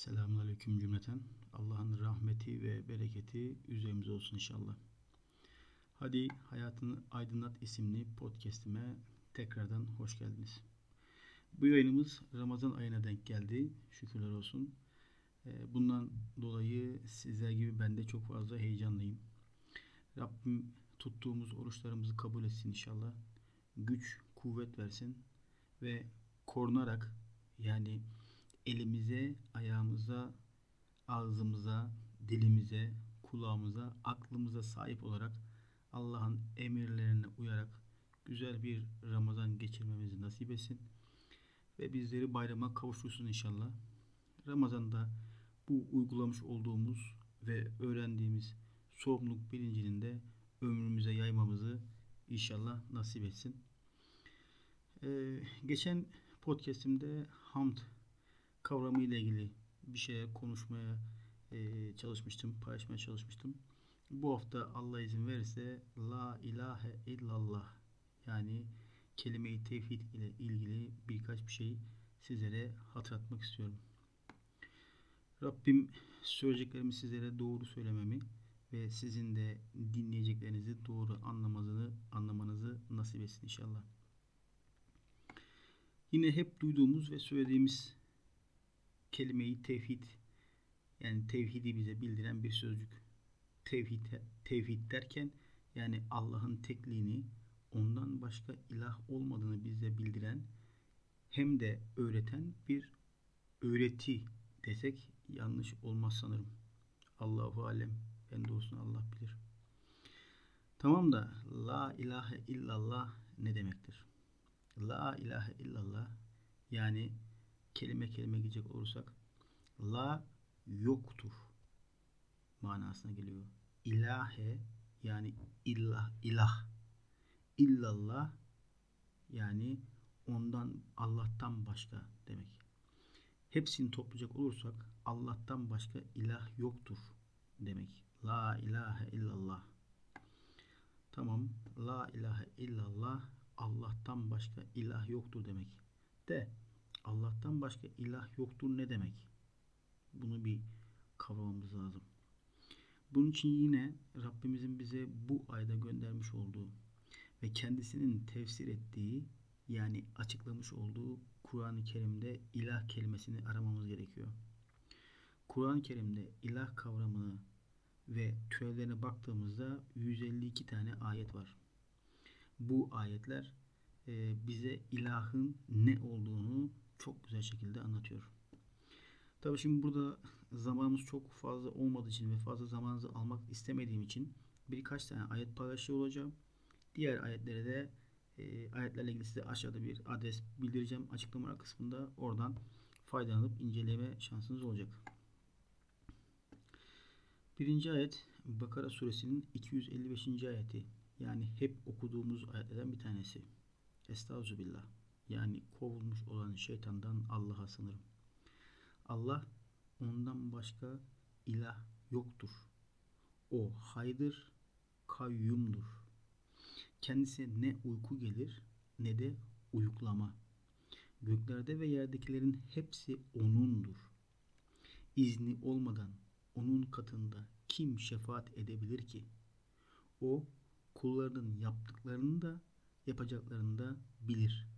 Selamünaleyküm cümleten. Allah'ın rahmeti ve bereketi üzerimize olsun inşallah. Hadi Hayatını Aydınlat isimli podcast'ime tekrardan hoş geldiniz. Bu yayınımız Ramazan ayına denk geldi. Şükürler olsun. Ee, bundan dolayı sizler gibi ben de çok fazla heyecanlıyım. Rabbim tuttuğumuz oruçlarımızı kabul etsin inşallah. Güç, kuvvet versin ve korunarak yani elimize, ayağımıza, ağzımıza, dilimize, kulağımıza, aklımıza sahip olarak Allah'ın emirlerine uyarak güzel bir Ramazan geçirmemizi nasip etsin. Ve bizleri bayrama kavuştursun inşallah. Ramazan'da bu uygulamış olduğumuz ve öğrendiğimiz sorumluluk bilincinin de ömrümüze yaymamızı inşallah nasip etsin. Ee, geçen podcastimde hamd kavramı ile ilgili bir şey konuşmaya e, çalışmıştım, paylaşmaya çalışmıştım. Bu hafta Allah izin verirse La ilahe illallah yani kelime-i tevhid ile ilgili birkaç bir şey sizlere hatırlatmak istiyorum. Rabbim söyleyeceklerimi sizlere doğru söylememi ve sizin de dinleyeceklerinizi doğru anlamanızı, anlamanızı nasip etsin inşallah. Yine hep duyduğumuz ve söylediğimiz kelimeyi tevhid yani tevhidi bize bildiren bir sözcük. Tevhid, tevhid derken yani Allah'ın tekliğini ondan başka ilah olmadığını bize bildiren hem de öğreten bir öğreti desek yanlış olmaz sanırım. Allahu alem. Ben doğrusunu Allah bilir. Tamam da la ilahe illallah ne demektir? La ilahe illallah yani kelime kelime gidecek olursak la yoktur manasına geliyor. İlahe yani illah ilah illallah yani ondan Allah'tan başka demek. Hepsini toplayacak olursak Allah'tan başka ilah yoktur demek. La ilahe illallah. Tamam. La ilahe illallah Allah'tan başka ilah yoktur demek. De Allah'tan başka ilah yoktur ne demek? Bunu bir kavramamız lazım. Bunun için yine Rabbimizin bize bu ayda göndermiş olduğu ve kendisinin tefsir ettiği yani açıklamış olduğu Kur'an-ı Kerim'de ilah kelimesini aramamız gerekiyor. Kur'an-ı Kerim'de ilah kavramını ve türevlerine baktığımızda 152 tane ayet var. Bu ayetler e, bize ilahın ne olduğunu çok güzel şekilde anlatıyor. Tabi şimdi burada zamanımız çok fazla olmadığı için ve fazla zamanınızı almak istemediğim için birkaç tane ayet paylaşıyor olacağım. Diğer ayetlere de e, ayetlerle ilgili size aşağıda bir adres bildireceğim açıklamalar kısmında. Oradan faydalanıp inceleme şansınız olacak. Birinci ayet Bakara suresinin 255. ayeti. Yani hep okuduğumuz ayetlerden bir tanesi. Estağfirullah. Yani kovulmuş olan şeytandan Allah'a sınırım. Allah ondan başka ilah yoktur. O haydır, kayyumdur. Kendisine ne uyku gelir ne de uyuklama. Göklerde ve yerdekilerin hepsi O'nundur. İzni olmadan O'nun katında kim şefaat edebilir ki? O kullarının yaptıklarını da yapacaklarını da bilir.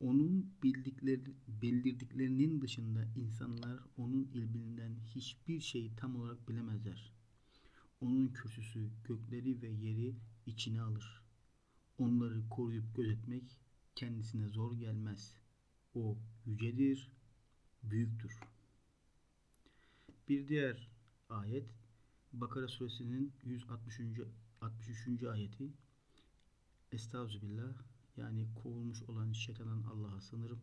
Onun bildikleri, bildirdiklerinin dışında insanlar onun ilminden hiçbir şeyi tam olarak bilemezler. Onun kürsüsü gökleri ve yeri içine alır. Onları koruyup gözetmek kendisine zor gelmez. O yücedir, büyüktür. Bir diğer ayet Bakara suresinin 163. 63. ayeti Estağfirullah yani kovulmuş olan şeytanın Allah'a sınırım.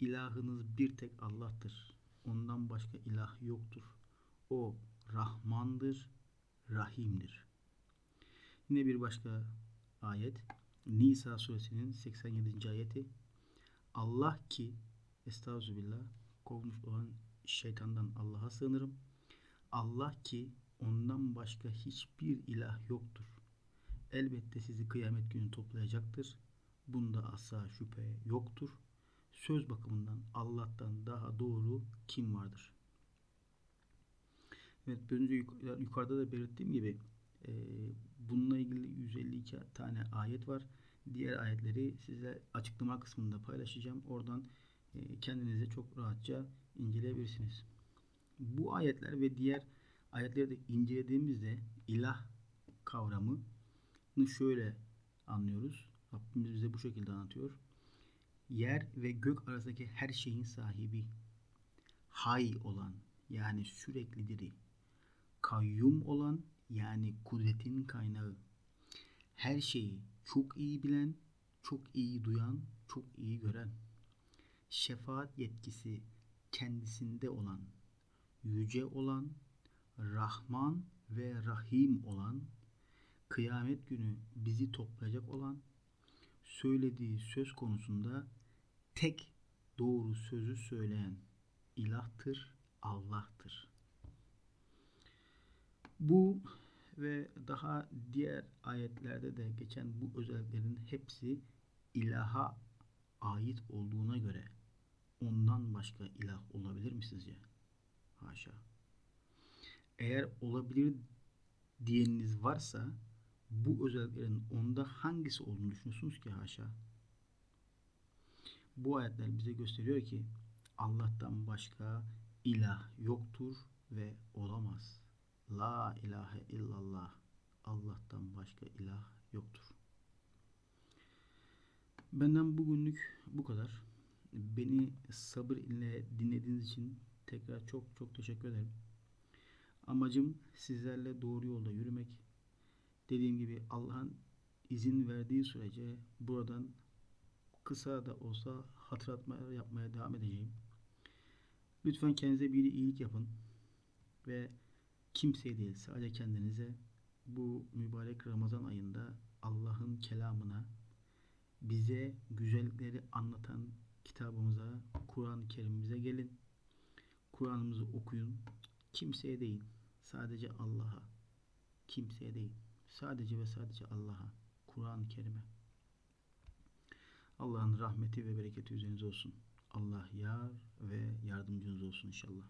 İlahınız bir tek Allah'tır. Ondan başka ilah yoktur. O Rahmandır, Rahim'dir. Yine bir başka ayet Nisa suresinin 87. ayeti Allah ki Estağfirullah kovmuş olan şeytandan Allah'a sığınırım. Allah ki ondan başka hiçbir ilah yoktur. Elbette sizi kıyamet günü toplayacaktır. Bunda asla şüphe yoktur. söz bakımından Allah'tan daha doğru kim vardır? Evet, önce yuk- yukarıda da belirttiğim gibi e, bununla ilgili 152 tane ayet var. Diğer ayetleri size açıklama kısmında paylaşacağım. Oradan e, kendinize çok rahatça inceleyebilirsiniz. Bu ayetler ve diğer ayetleri de incelediğimizde ilah kavramını şöyle anlıyoruz. Rabbimiz bize bu şekilde anlatıyor. Yer ve gök arasındaki her şeyin sahibi, hay olan yani sürekli diri, kayyum olan yani kudretin kaynağı, her şeyi çok iyi bilen, çok iyi duyan, çok iyi gören, şefaat yetkisi kendisinde olan, yüce olan, Rahman ve Rahim olan, kıyamet günü bizi toplayacak olan, söylediği söz konusunda tek doğru sözü söyleyen ilahtır, Allah'tır. Bu ve daha diğer ayetlerde de geçen bu özelliklerin hepsi ilaha ait olduğuna göre ondan başka ilah olabilir mi sizce? Haşa. Eğer olabilir diyeniniz varsa bu özelliklerin onda hangisi olduğunu düşünüyorsunuz ki haşa? Bu ayetler bize gösteriyor ki Allah'tan başka ilah yoktur ve olamaz. La ilahe illallah. Allah'tan başka ilah yoktur. Benden bugünlük bu kadar. Beni sabır ile dinlediğiniz için tekrar çok çok teşekkür ederim. Amacım sizlerle doğru yolda yürümek. Dediğim gibi Allah'ın izin verdiği sürece buradan kısa da olsa hatırlatma yapmaya devam edeceğim. Lütfen kendinize bir iyilik yapın ve kimseye değil sadece kendinize bu mübarek Ramazan ayında Allah'ın kelamına bize güzellikleri anlatan kitabımıza, Kur'an-ı Kerim'imize gelin. Kur'an'ımızı okuyun. Kimseye değil, sadece Allah'a. Kimseye değil, sadece ve sadece Allah'a. Kur'an-ı Kerim'e. Allah'ın rahmeti ve bereketi üzerinize olsun. Allah yar ve yardımcınız olsun inşallah.